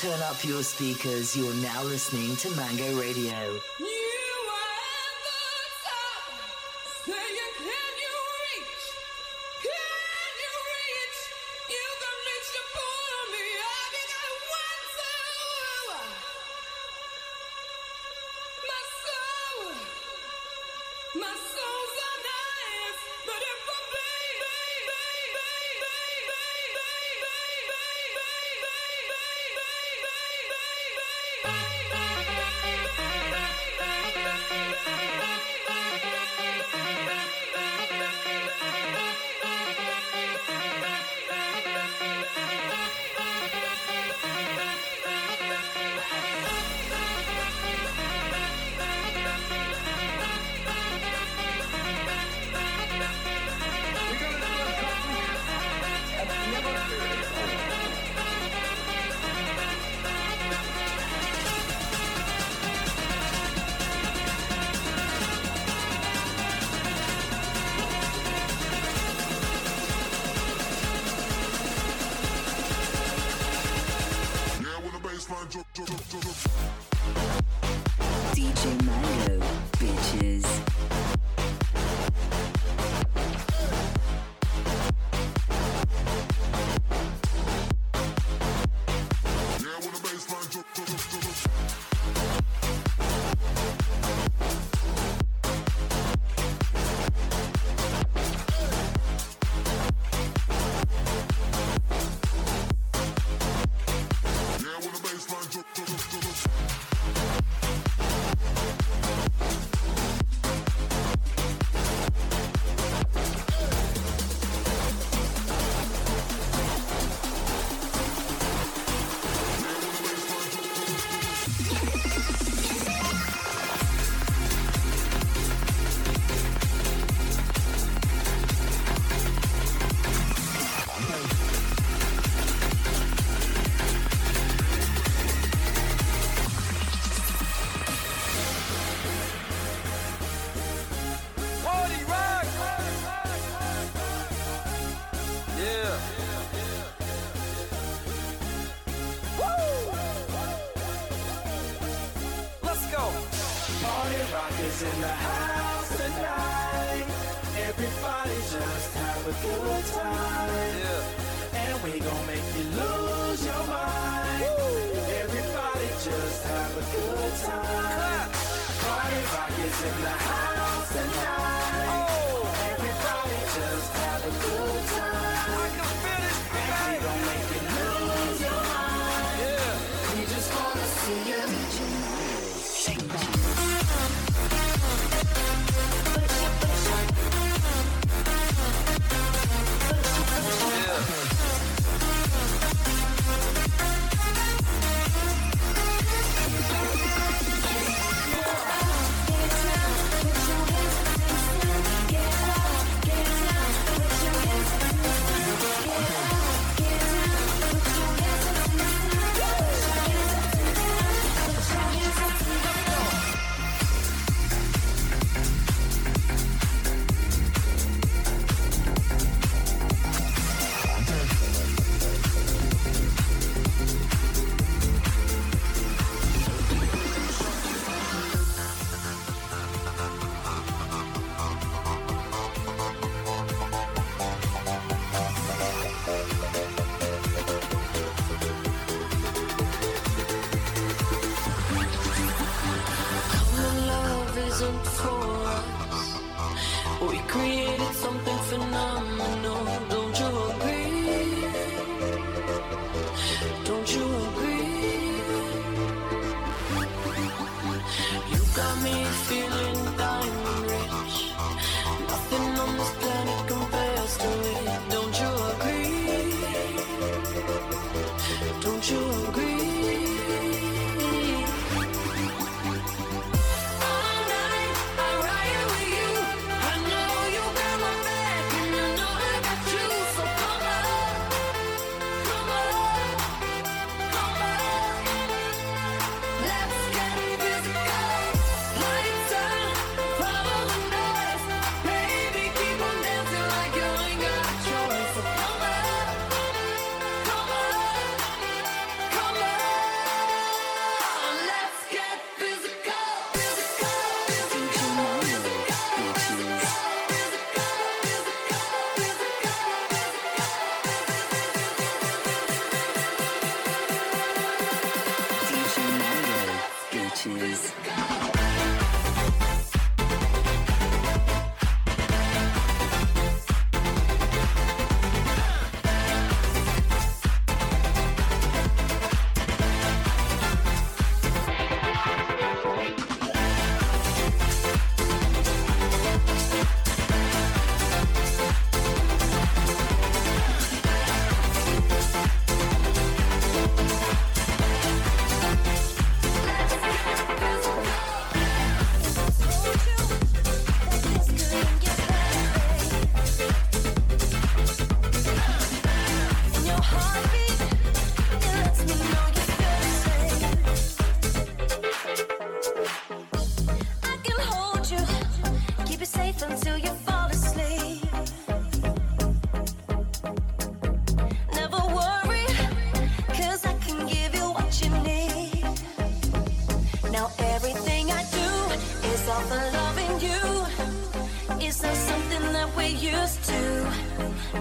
Turn up your speakers. You're now listening to Mango Radio. We create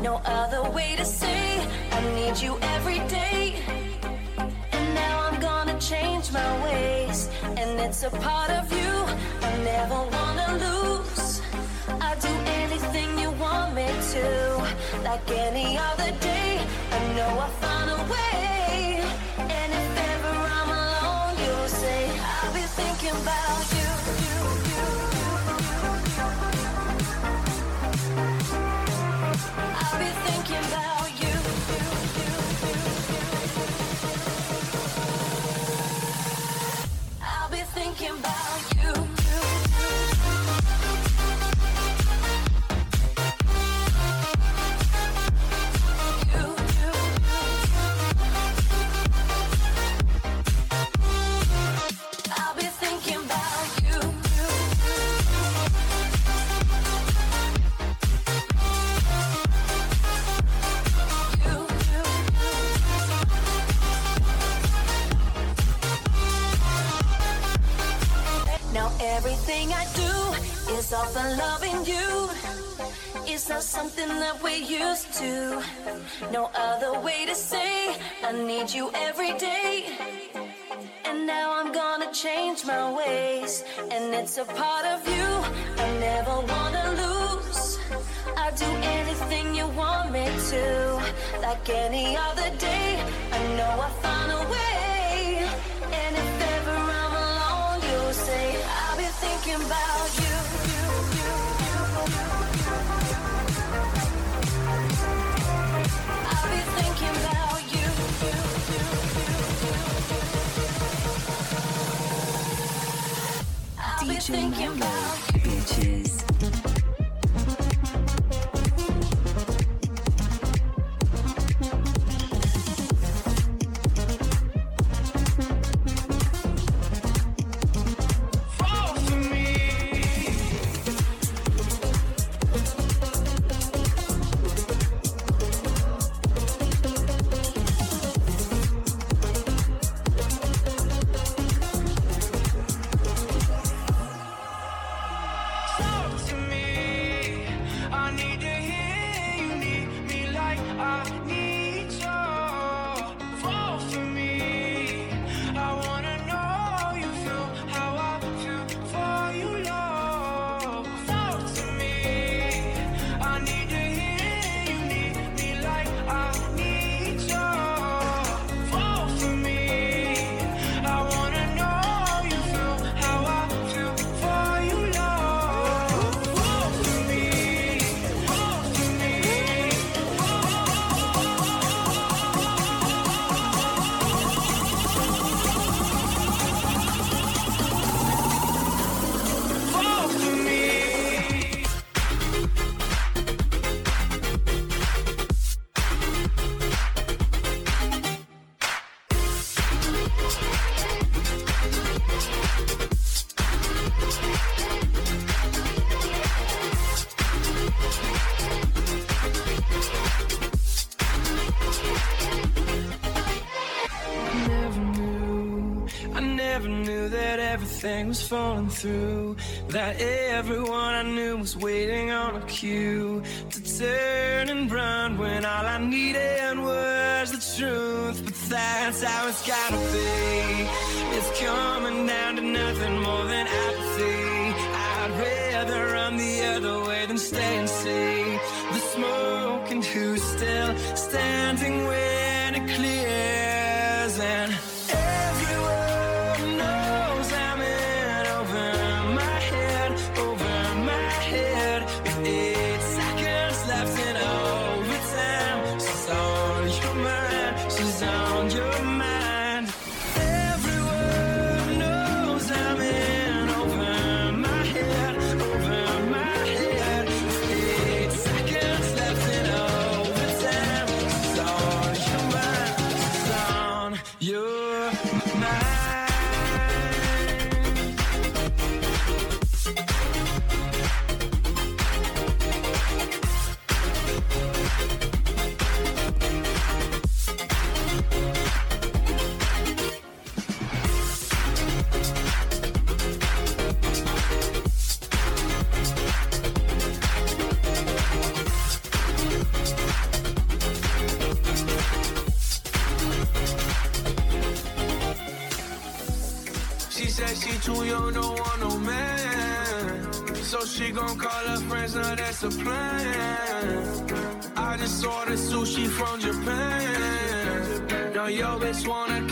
no other way to say I need you every day. And now I'm gonna change my ways, and it's a part of you I never wanna lose. I do anything you want me to, like any other day. I know I found a way, and if ever I'm alone, you'll say I'll be thinking about you. No other way to say I need you every day. And now I'm gonna change my ways. And it's a part of you I never wanna lose. I'll do anything you want me to, like any other day. I know I found a way. And if ever I'm alone, you'll say, I'll be thinking about you. I'll about you. bitches. Was falling through. That everyone I knew was waiting on a cue to turn and run when all I needed was the truth. But that's how it's gotta be. It's coming down to nothing more than apathy. I'd rather run the other way than stay and see the smoke and who's still standing when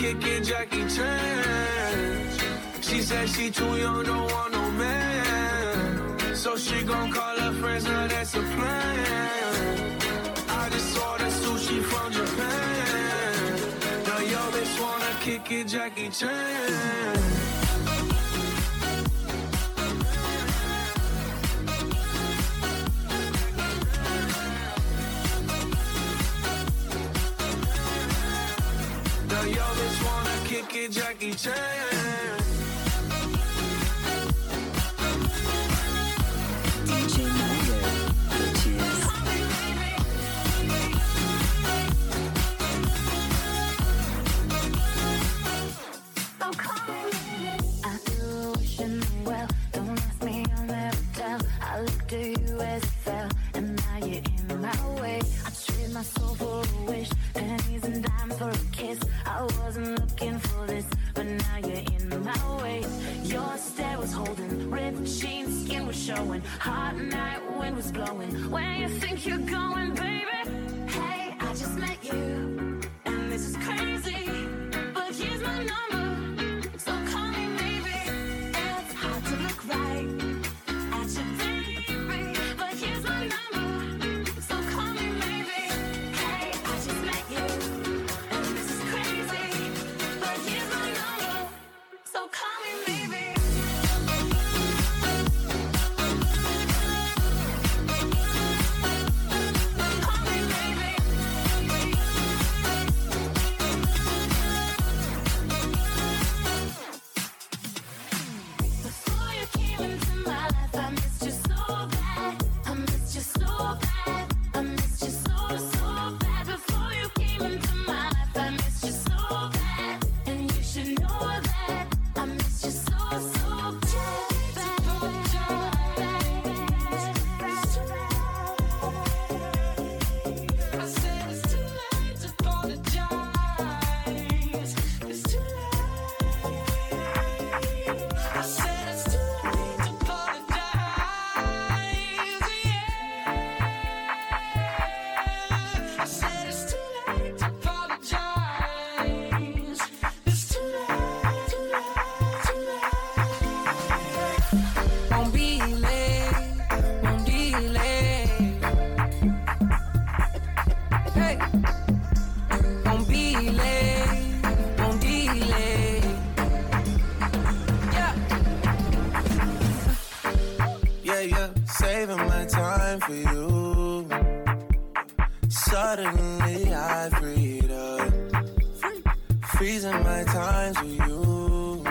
wanna kick it, Jackie Chan. She said she too young, don't want no man. So she gon' call her friends, now that's a plan. I just ordered sushi from Japan. Now yo bitch wanna kick it, Jackie Chan. Jackie time for you. Suddenly I freed up. Freezing my times with you.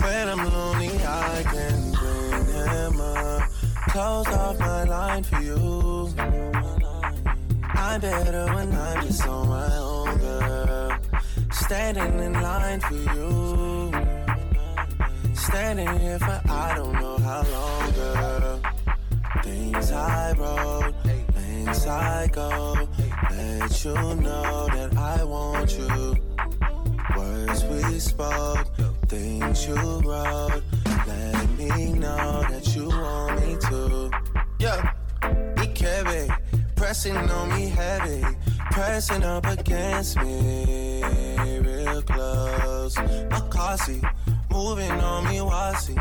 When I'm lonely, I can bring him up. Close off my line for you. I'm better when I'm just on my own, girl. Standing in line for you. Standing here for I don't know how long, girl. Things I wrote, things I go. Let you know that I want you. Words we spoke, things you wrote. Let me know that you want me to. Yeah, be careful. Pressing on me heavy, pressing up against me real close. My car seat, moving on me, wasi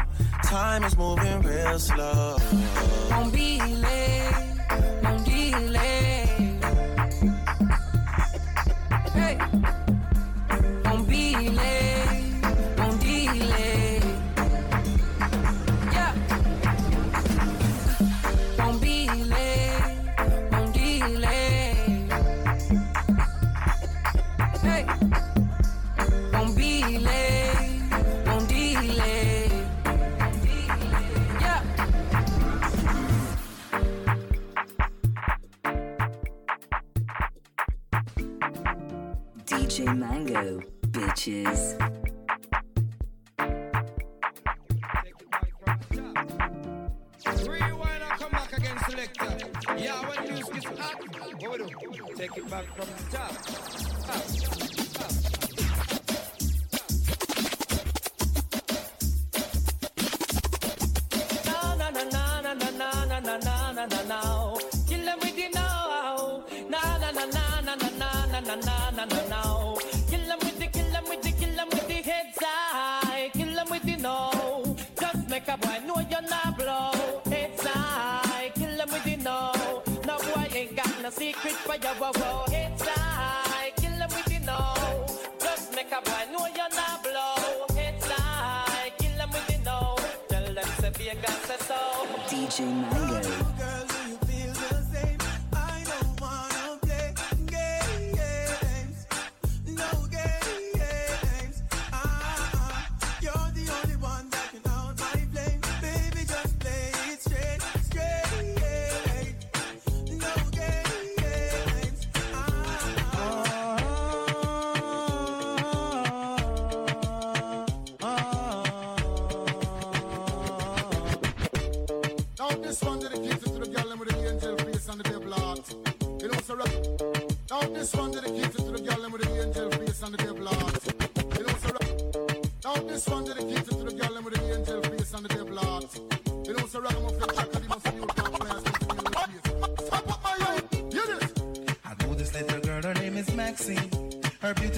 Time is moving real slow. Don't be late, no delay. Secret for your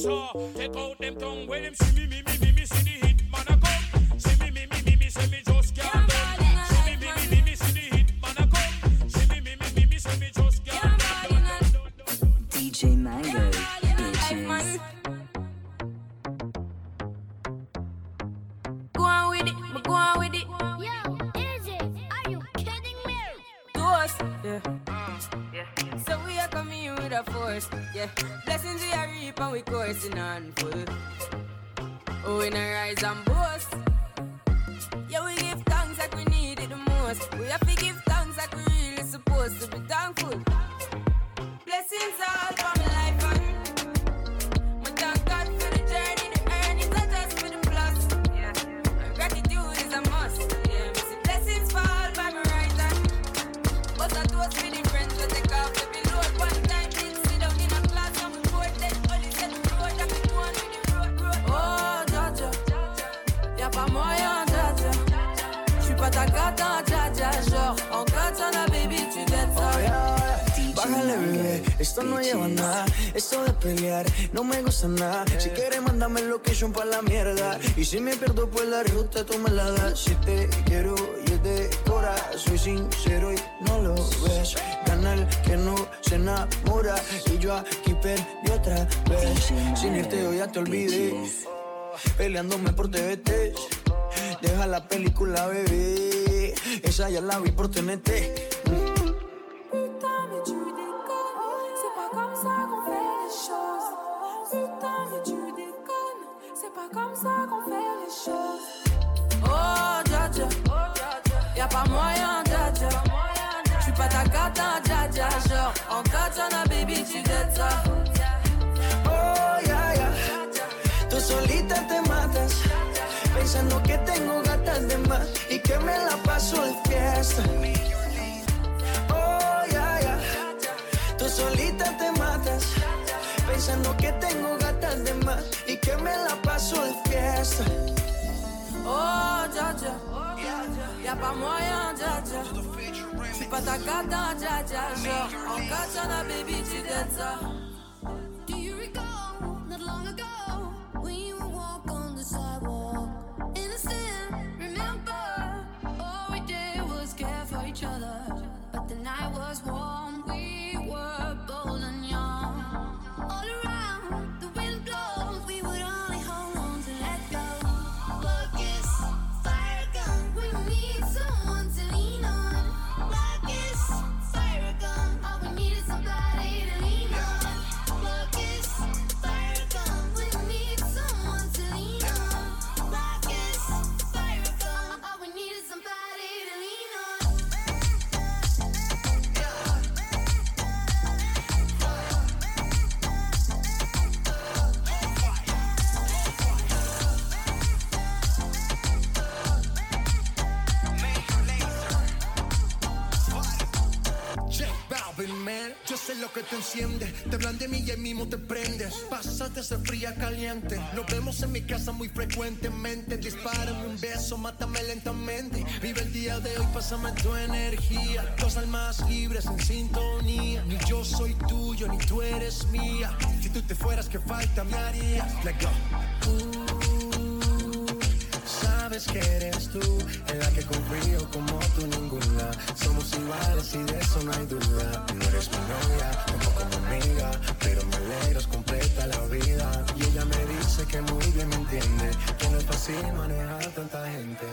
Esto gusta nada. Si quieres, mándame location pa' la mierda. Y si me pierdo, pues la ruta tú me la das. Si te quiero y es de cora, soy sincero y no lo ves. Canal que no se enamora. Y yo aquí perdí otra vez. Sin irte, yo ya te olvidé. Peleándome por TVT. Deja la película, bebé. Esa ya la vi por TNT. solita te matas. Pensando que tengo gatas de más y que me la paso de fiesta. Oh, ya, ya. Ya pa' moya, ya, ya. Tu patakata, ya, ya, ya. On catch on a baby, lo que te enciende, te hablan de mí y ahí mismo te prendes. Pásate ese fría caliente. Nos vemos en mi casa muy frecuentemente. Dispárame un beso, mátame lentamente. Vive el día de hoy, pásame tu energía. Dos almas libres en sintonía. Ni yo soy tuyo, ni tú eres mía. Si tú te fueras, ¿qué falta me haría? Let go. Sabes que eres tú, en la que confío como tú ninguna. Somos iguales y de eso no hay duda. No eres mi novia, tampoco mi amiga, pero me alegras completa la vida. Y ella me dice que muy bien me entiende, que no es fácil manejar tanta gente.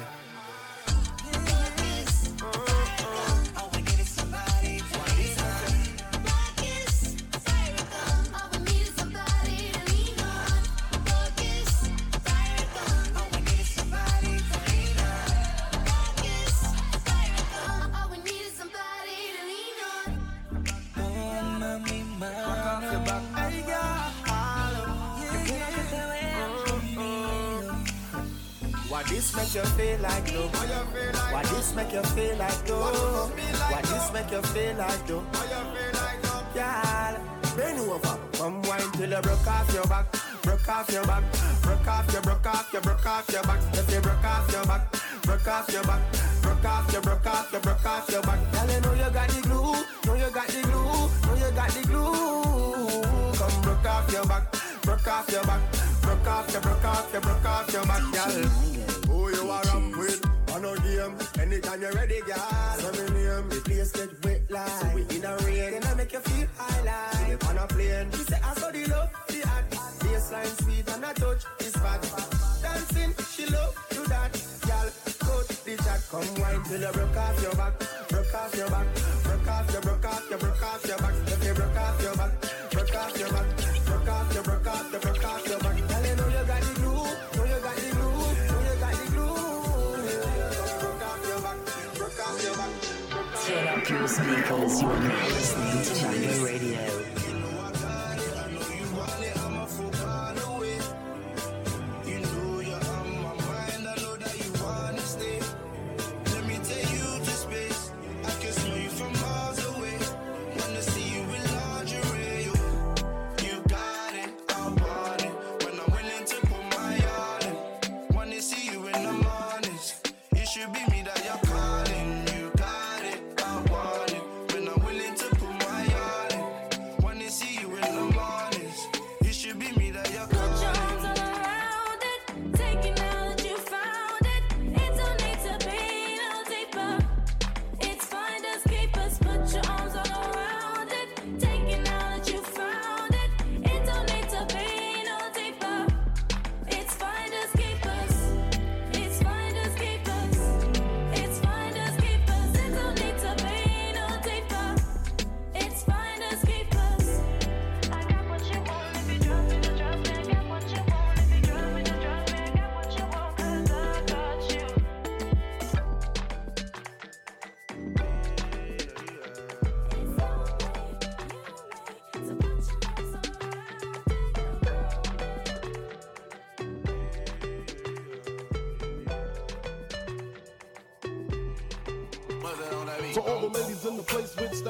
This make you feel like though? Why this make you feel like though? Why this make you feel like though? Girl, bend over, come wine till you broke off your back, broke off your back, broke off your, broke off your, broke off your back. If you broke off your back, broke off your back, broke off your, broke off your, broke off your back. Girl, you know you got the glue, know you got the glue, know you got the glue. Come broke off your back, broke off your back, broke off your, broke off your, broke off your back, girl. Who you are up with? On no game, anytime you're ready, girl. So me name, the place get wet like. So we in a rain, then I make you feel high like. On a plane, she say I saw the love, the act. Baseline sweet and a touch is fat. Dancing, she love do that, girl. Coach the chat, come wine till you broke off your back, broke off your back, broke off your, broke off your, broke off your back. Speakers. You're now listening to Mango Radio.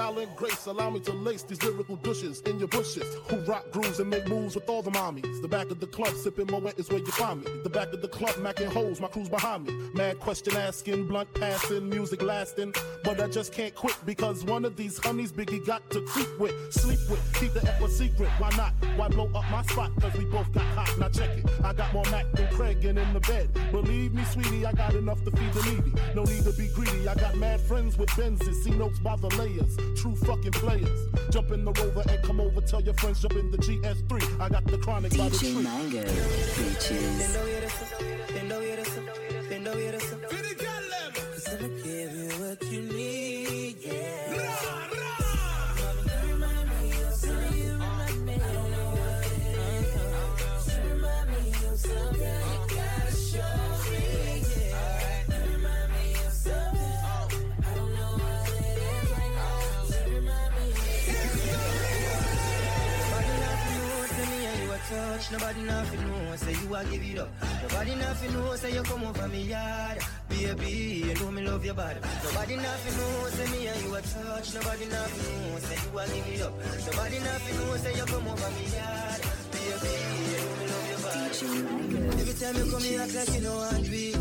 Style grace, allow me to lace these lyrical douches in your bushes. Who rock grooves and make moves with all the mommies. The back of the club sipping Moet is where you find me. The back of the club macking hoes, my crew's behind me. Mad question asking, blunt passing, music lasting. But I just can't quit because one of these honeys Biggie got to creep with, sleep with, keep the F a secret. Why not? Why blow up my spot? Cause we both got. Now check it. I got more Mac than Craig and in the bed. Believe me, sweetie, I got enough to feed the needy. No need to be greedy. I got mad friends with Benzes, see notes by the layers. True fucking players. Jump in the rover and come over. Tell your friends jump in the GS3. I got the chronic by the DJ tree. Mango features nothing know say you come over me yard. Baby, you know me love your body. Nobody nothing know say me and you a touch. Nobody nothing know say you a give it up. Nobody nothing know say you come over me yard. Baby, you know me love your body. Every time you come here, act like you know to be.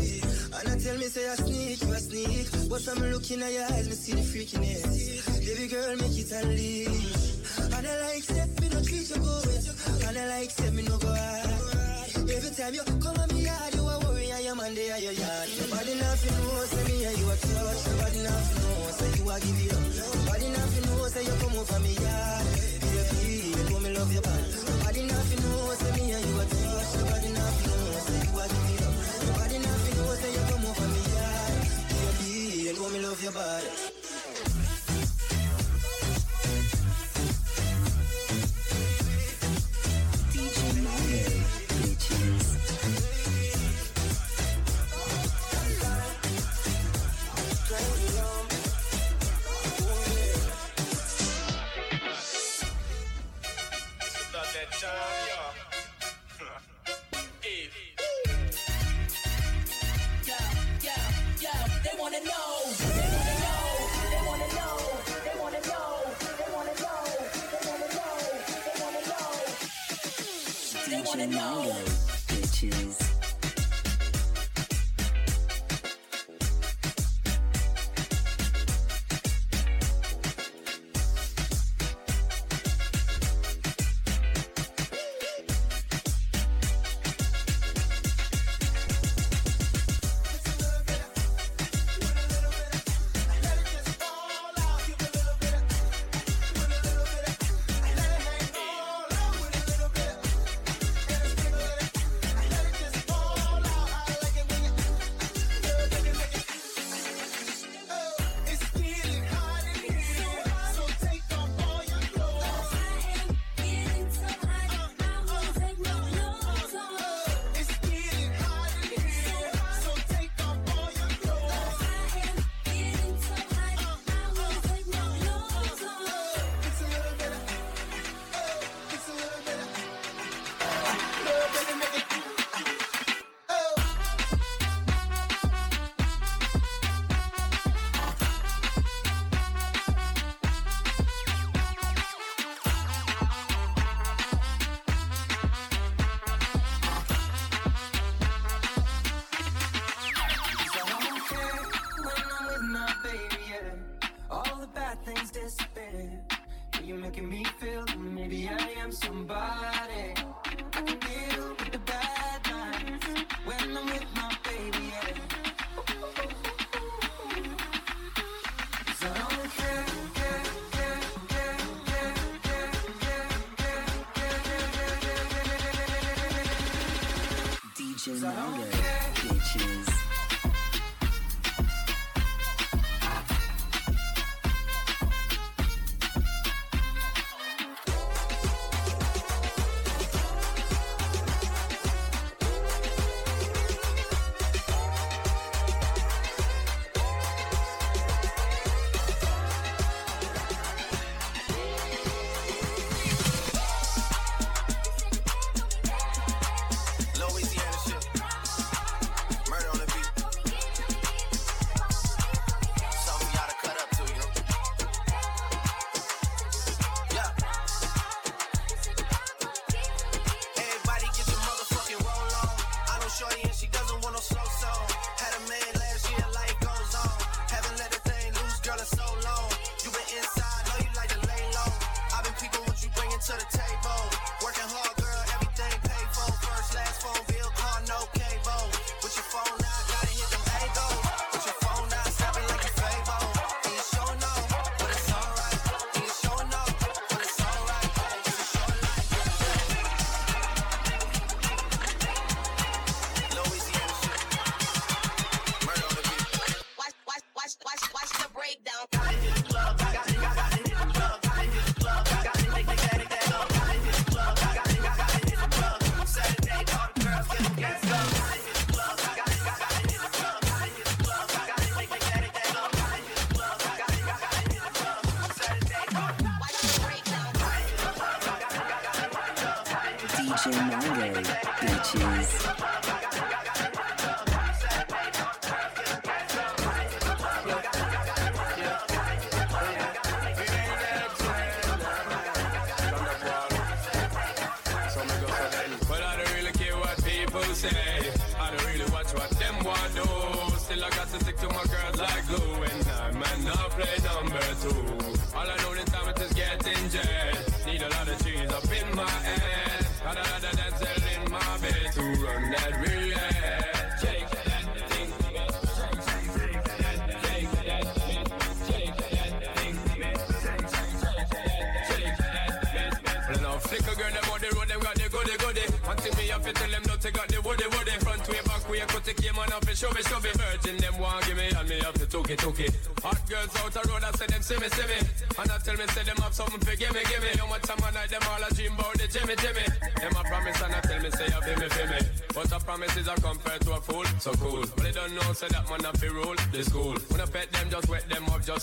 And I tell me say I sneak, you a sneak. But I'm looking at your eyes, me see the freakiness. Baby girl, make it unleash. And I like step me no treat you good. And I like step me no go hard. Every time you come at me you there at your yard. Nobody nothing know, say me and you a touch. Nobody nothing know, say you a give it up. Nobody nothing know, say you come over me yard. Baby, you know me love your body. Nobody nothing know, say me and you a touch. Nobody nothing know, say you a give it up. Nobody nothing know, say you come over me yard. Baby, you know me love your body. They wanna know.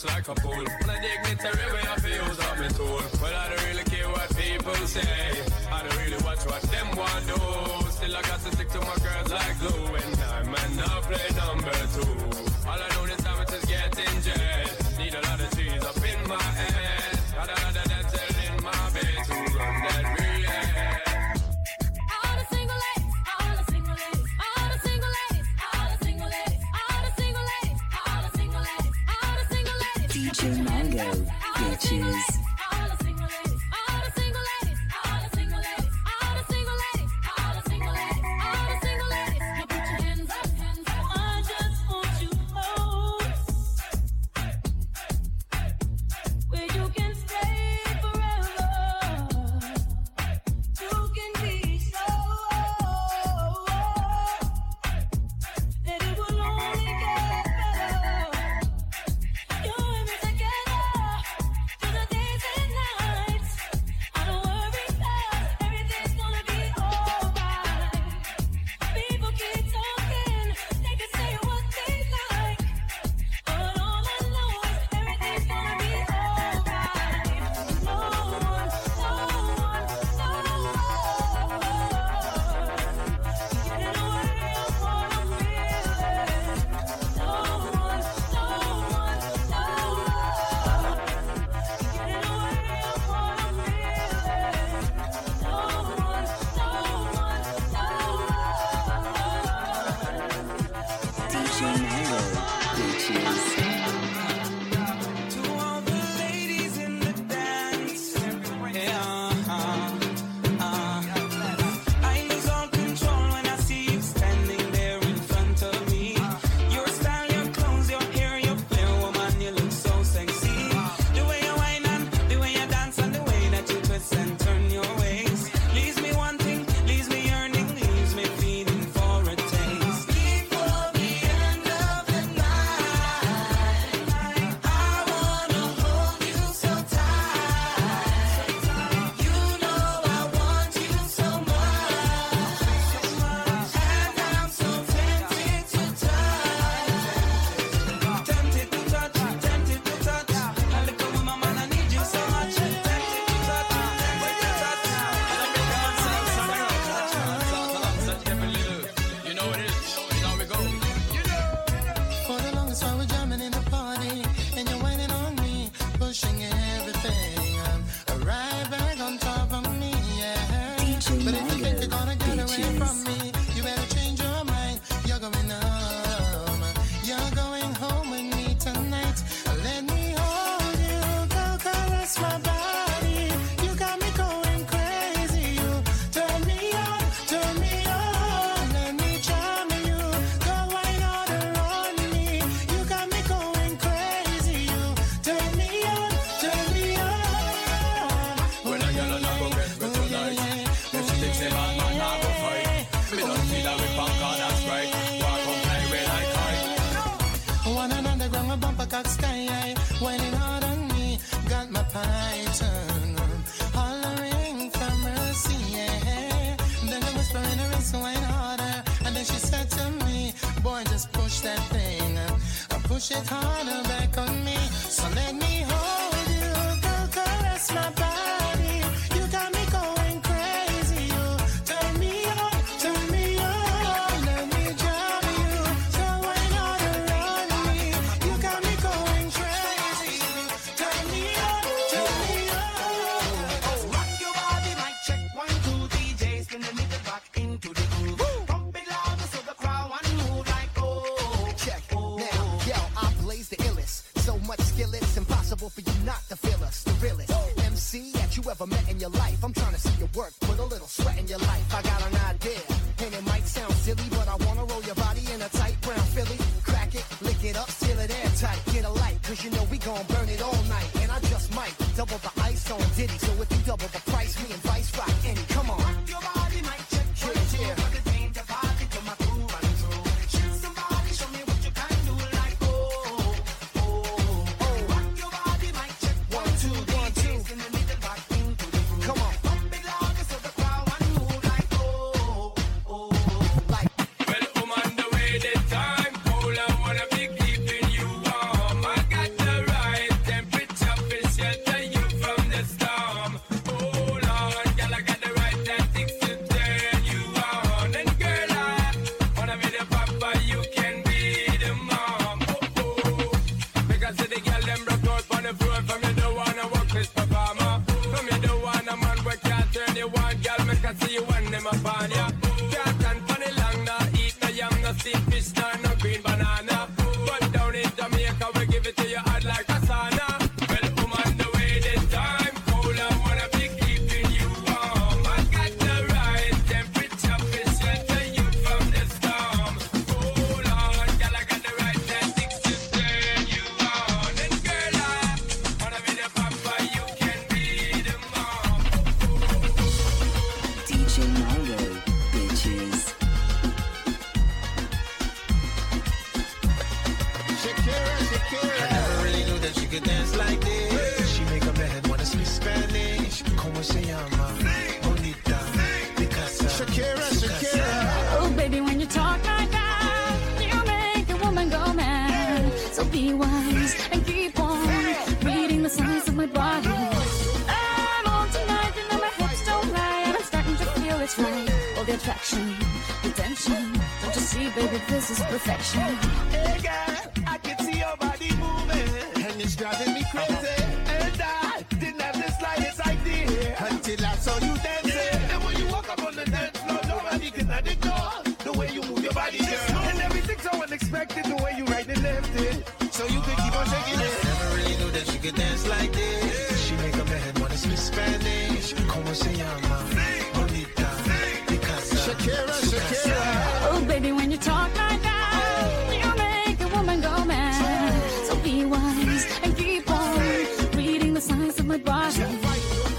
Like a pool. Gonna burn it all night, and I just might double the ice on Diddy could dance like this. Yeah. She make a man wanna speak Spanish. Como se llama? Bonita. Because Shakira, Shakira. Oh, baby, when you talk like that, oh. you make a woman go mad. So be wise and keep on reading the signs of my body.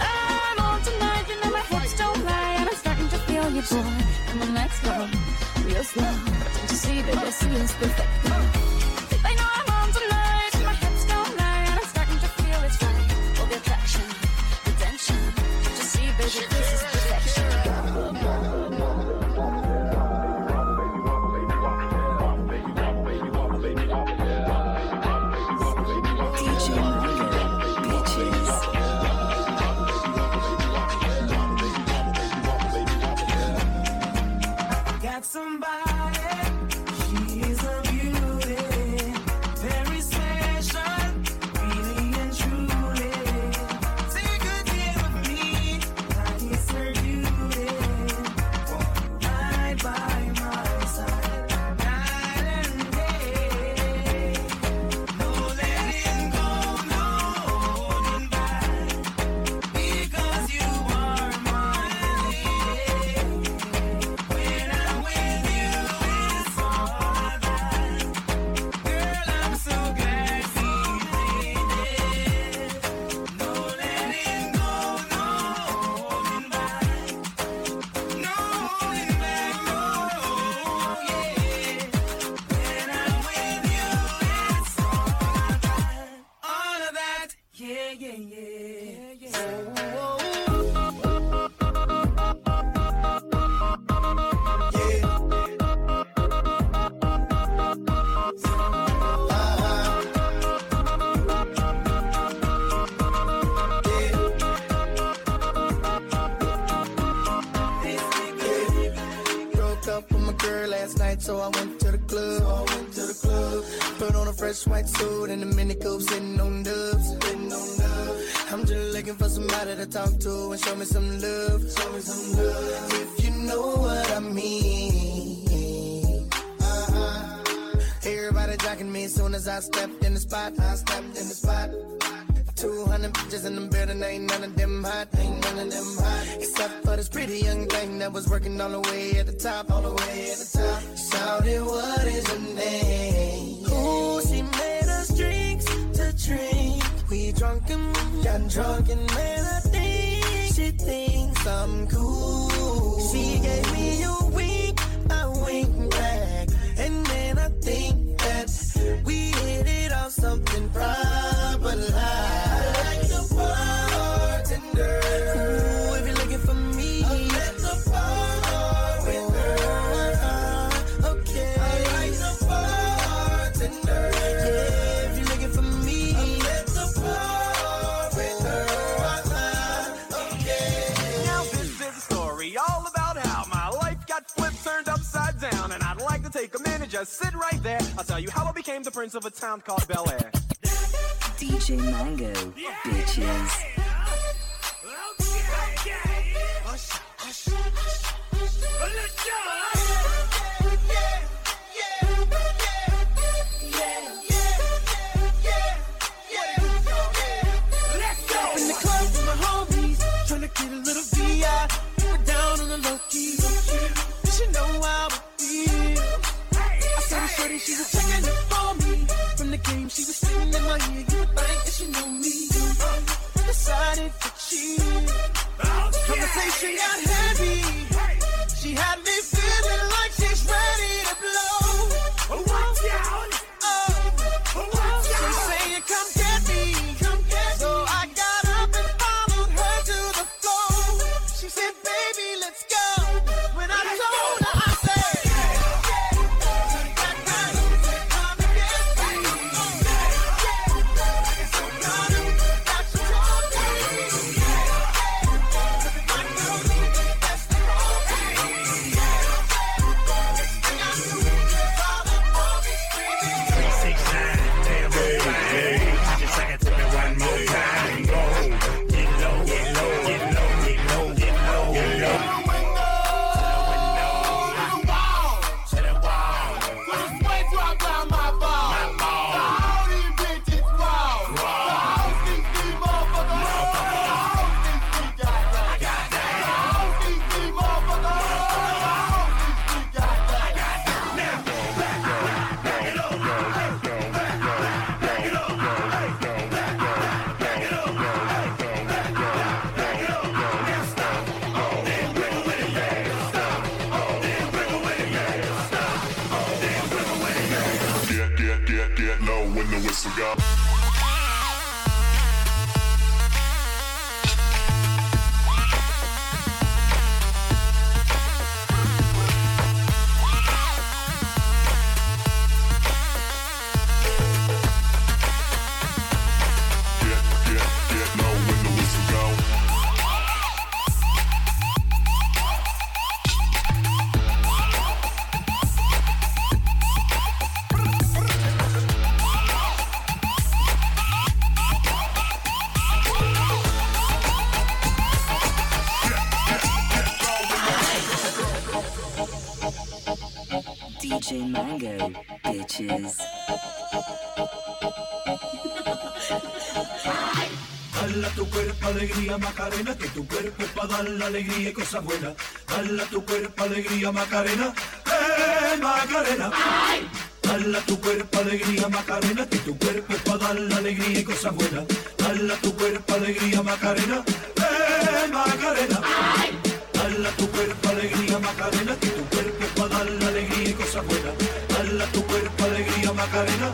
I'm on tonight, you know my hips don't lie, and I'm starting to feel you, boy. Come on, let's go, real slow. Don't you see, that I see it's perfect. somebody to talk to and show me some love. Show me some love. If you know what I mean. Uh-uh. Everybody jacking me as soon as I stepped in the spot. I stepped in the spot. 200 bitches in the building, ain't none of them hot, ain't none of them hot. Except for this pretty young thing that was working all the way at the top, all the way at the top. Shouted, what is her name? Ooh, she made us drinks to drink. We drunk and got drunk and man, I think she thinks I'm cool. She gave me a wink, I wink back, and then I think that we hit it off something just sit right there. I'll tell you how I became the prince of a town called Bel Air. DJ Mango, bitches. In the saw a shorty, DJ Mango, bitches. Dala tu cuerpo alegría Macarena, que tu cuerpo es para dar la alegría y cosas buenas. Dala tu cuerpo alegría Macarena, eh Macarena. Dala tu cuerpo alegría Macarena, que tu cuerpo es para dar la alegría y cosas buenas. Dala tu cuerpo alegría Macarena, eh Macarena. Dala tu cuerpo alegría Macarena, que tu cuerpo es para cosas tu cuerpo alegría Macarena,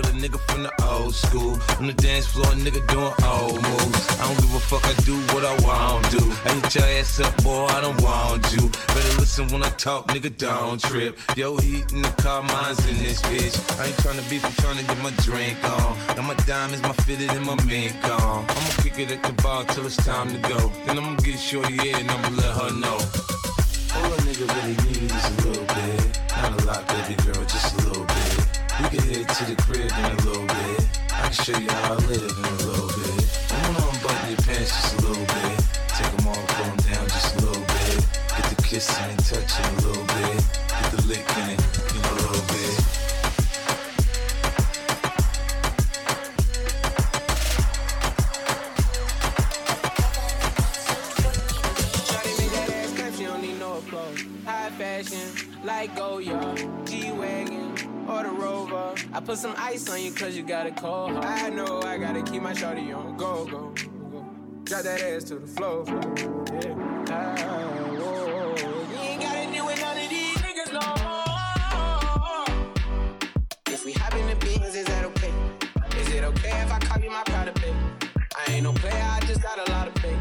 but a nigga from the old school. On the dance floor, a nigga doing old moves. I don't give a fuck, I do what I want to. I hit your ass up, boy, I don't want you. Better listen when I talk, nigga, don't trip. Yo, heat in the car, mine's in this bitch. I ain't tryna beef, I'm tryna get my drink on. Got my diamonds, my fitted, and my mink on. I'ma kick it at the bar till it's time to go. Then I'ma get shorty in and I'ma let her know. All a nigga really need is a little bit. Not a lot, baby girl, To the crib in a little bit. I can show you how I live in a little bit. I wanna unbutton your pants just a little bit. Take them off, pull them down just a little bit. Get the kissing and touching a little bit. Get the licking it in a little bit. Shawty make that I put some ice on you cause you got a cold heart. I know I gotta keep my shawty on go, go, go. Drop that ass to the floor, floor. Yeah. Ah, whoa. You ain't gotta deal with none of these niggas no more. If we hop in the beans, is that okay? Is it okay if I copy my product, baby? I ain't no player, I just got a lot of faith.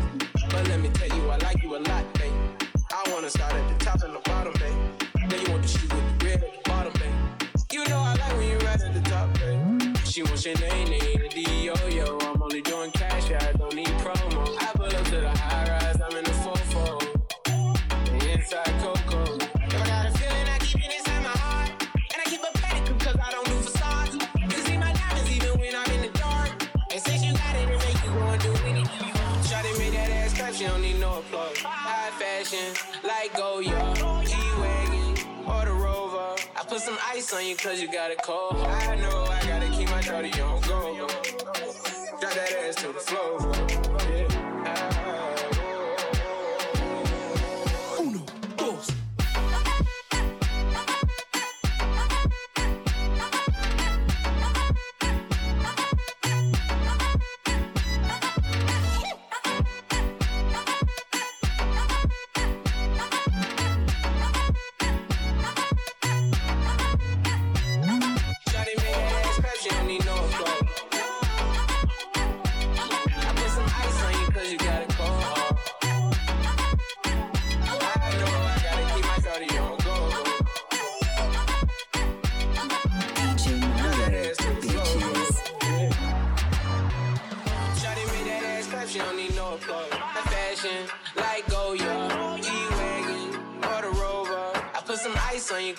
But let me tell you, I like you a lot, babe. I wanna start at She wants your name, the D-O, yo. I'm only doing cash, I don't need promo. I pull up to the high rise, I'm in the fofo. Inside Coco. I got a feeling, I keep it inside my heart. And I keep a cause I don't do see my diamonds even when I'm in the dark. And since you got it, it make you go do anything that ass clap, she don't need no applause. High fashion, like Goya, G-Wagon, or the Rover. I put some ice on you cause you got a cold. I know I shawty on go, go. Drop that ass to the floor.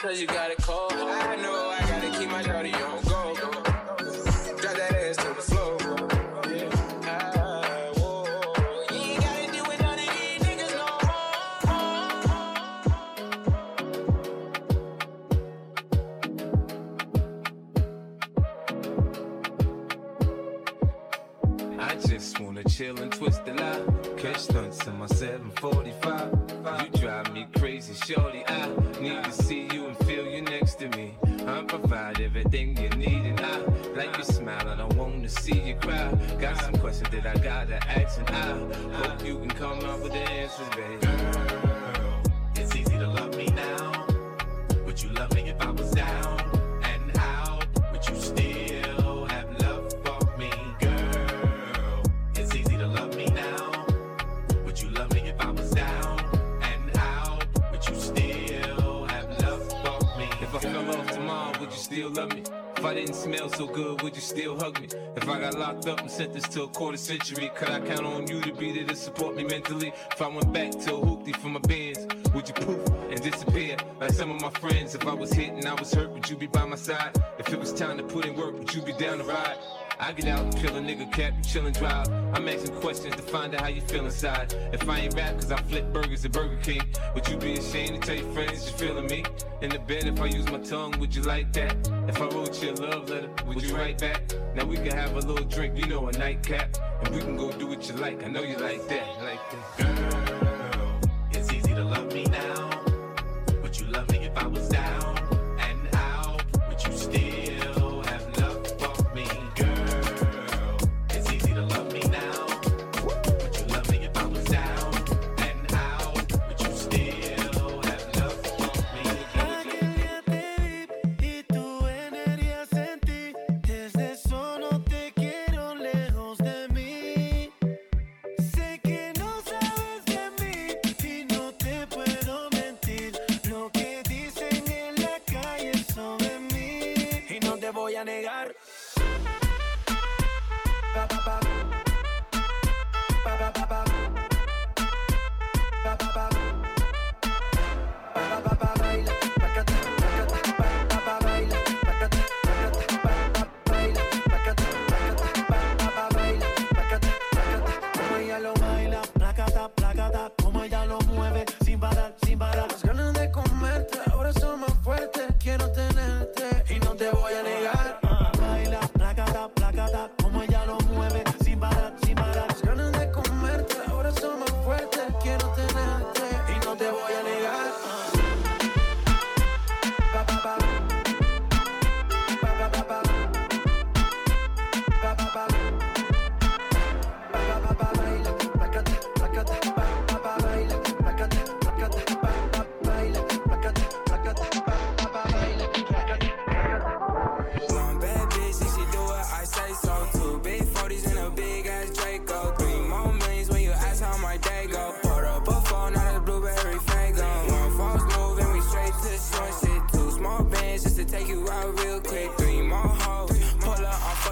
Ice on you cause you got quarter century, could I count on you to be there to support me mentally? If I went back to a hoopty for my bands, would you poof and disappear like some of my friends? If I was hit and I was hurt, would you be by my side? If it was time to put in work, would you be down to ride? I get out and kill a nigga cap, you chillin' drive. I'm asking questions to find out how you feel inside. If I ain't rap, cause I flip burgers at Burger King, would you be ashamed to tell your friends you feeling me? In the bed, if I use my tongue, would you like that? If I wrote you a love letter, would you write back? Now we can have a little drink, you know, a nightcap. And we can go do what you like, I know you like that, like that.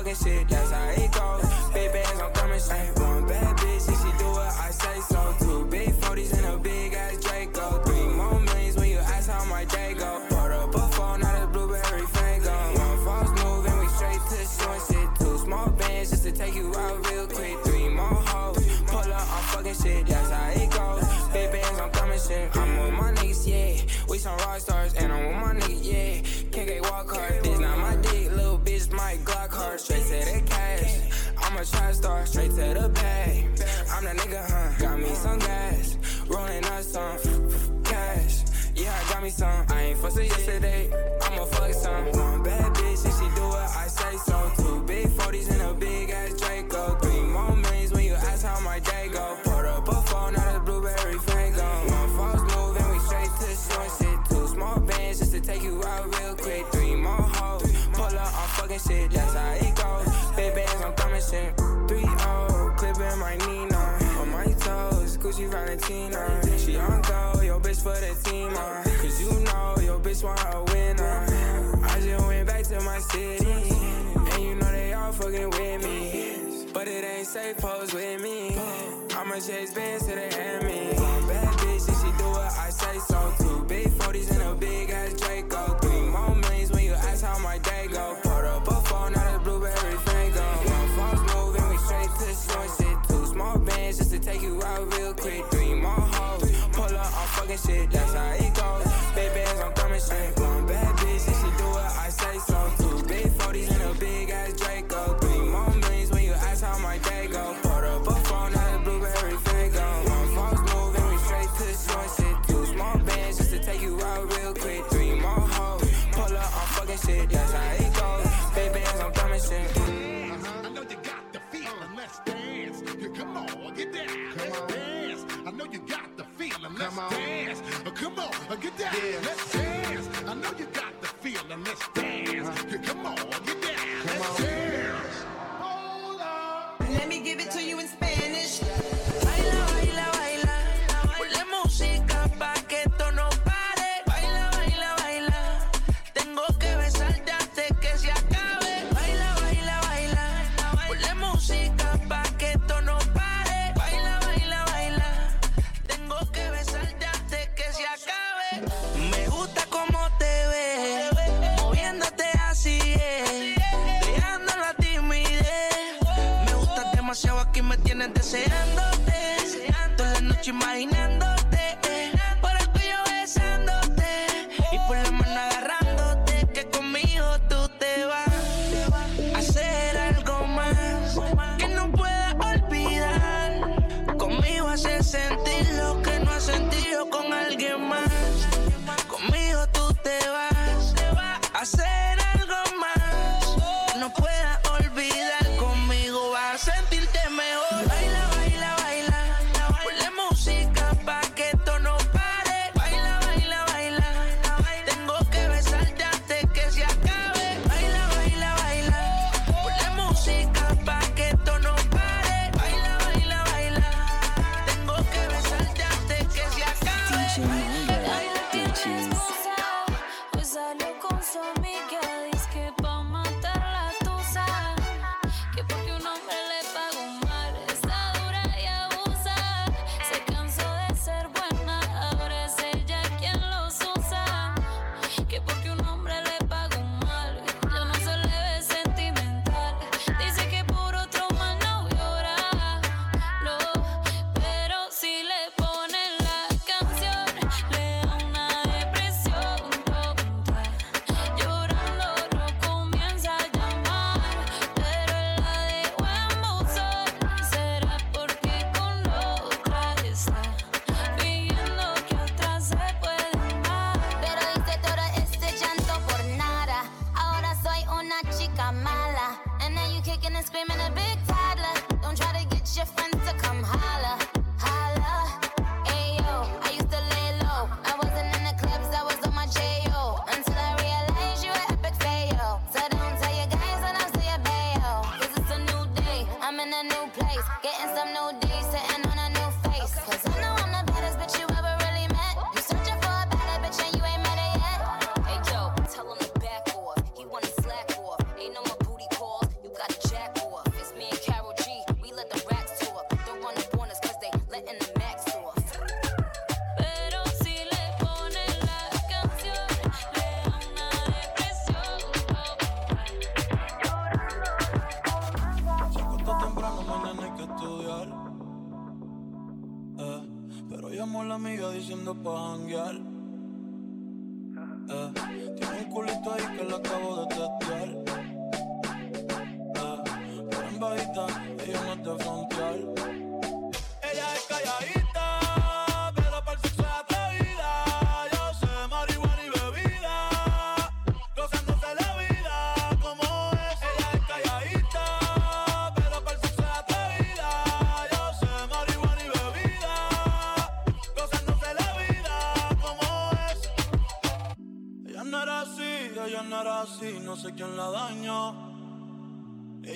talking shit, that's how it straight to the bag. I'm that nigga, huh? Got me some gas, rolling up some cash. Yeah, I got me some. I ain't fussing yesterday. I'ma fuck some. One bag. my city. And you know they all fucking with me. But it ain't safe, pose with me. I'ma chase bands to the end me. Yeah, let's dance. I know you got the feeling. Let's dance.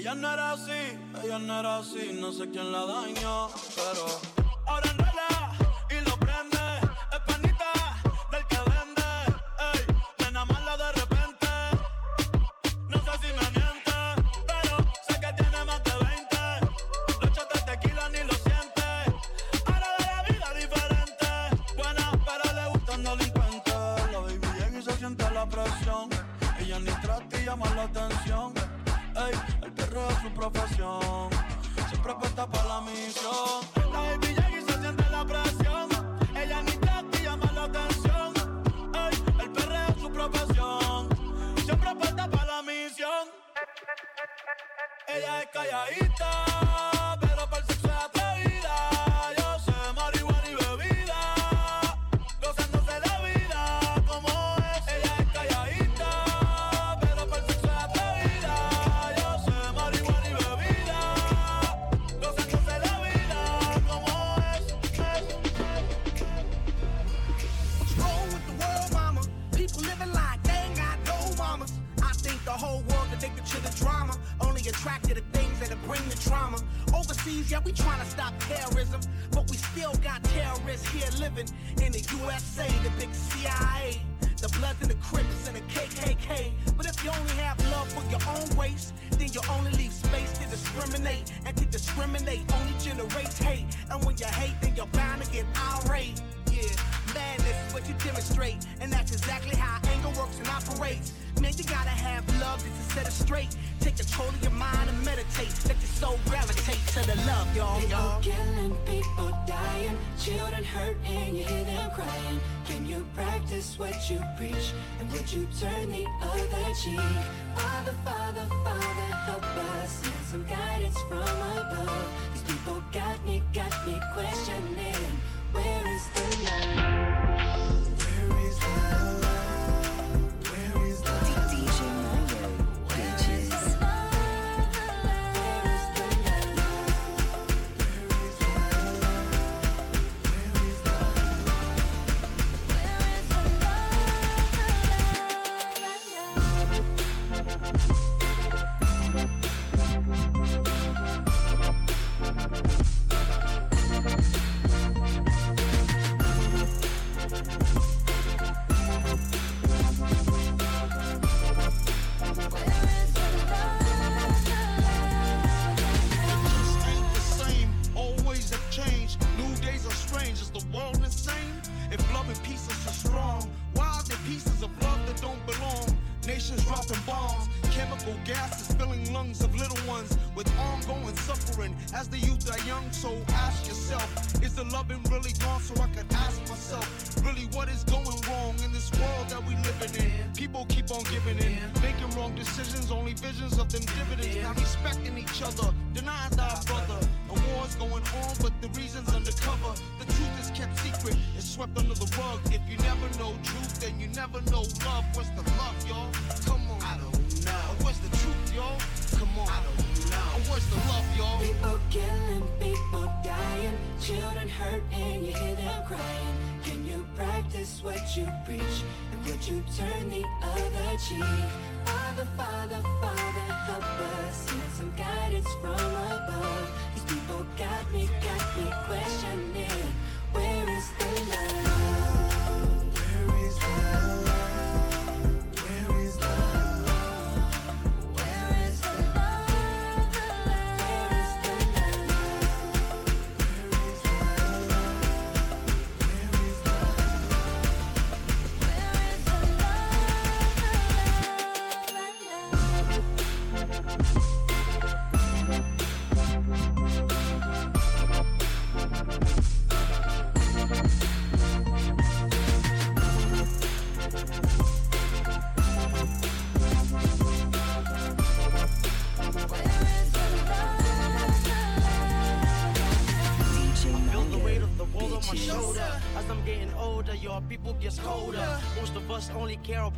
Ella no era así, ella no era así, no sé quién la dañó, pero ahora no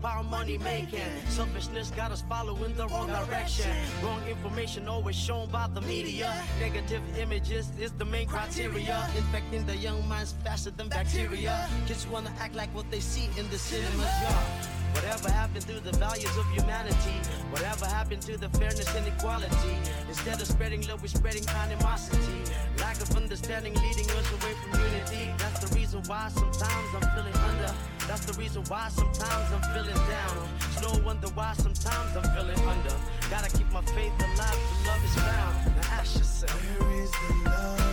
about money making. Selfishness got us following the wrong direction. Wrong information always shown by the media. Negative images is the main criteria. Infecting the young minds faster than bacteria. Kids wanna act like what they see in the cinemas, yeah. Whatever happened to the values of humanity? Whatever happened to the fairness and equality? Instead of spreading love, we're spreading animosity. Lack of understanding leading us away from unity. That's the reason why sometimes I'm feeling under. That's the reason why sometimes I'm feeling down. It's no wonder why sometimes I'm feeling under. Gotta keep my faith alive till love is found. Now ask yourself. Where is the love?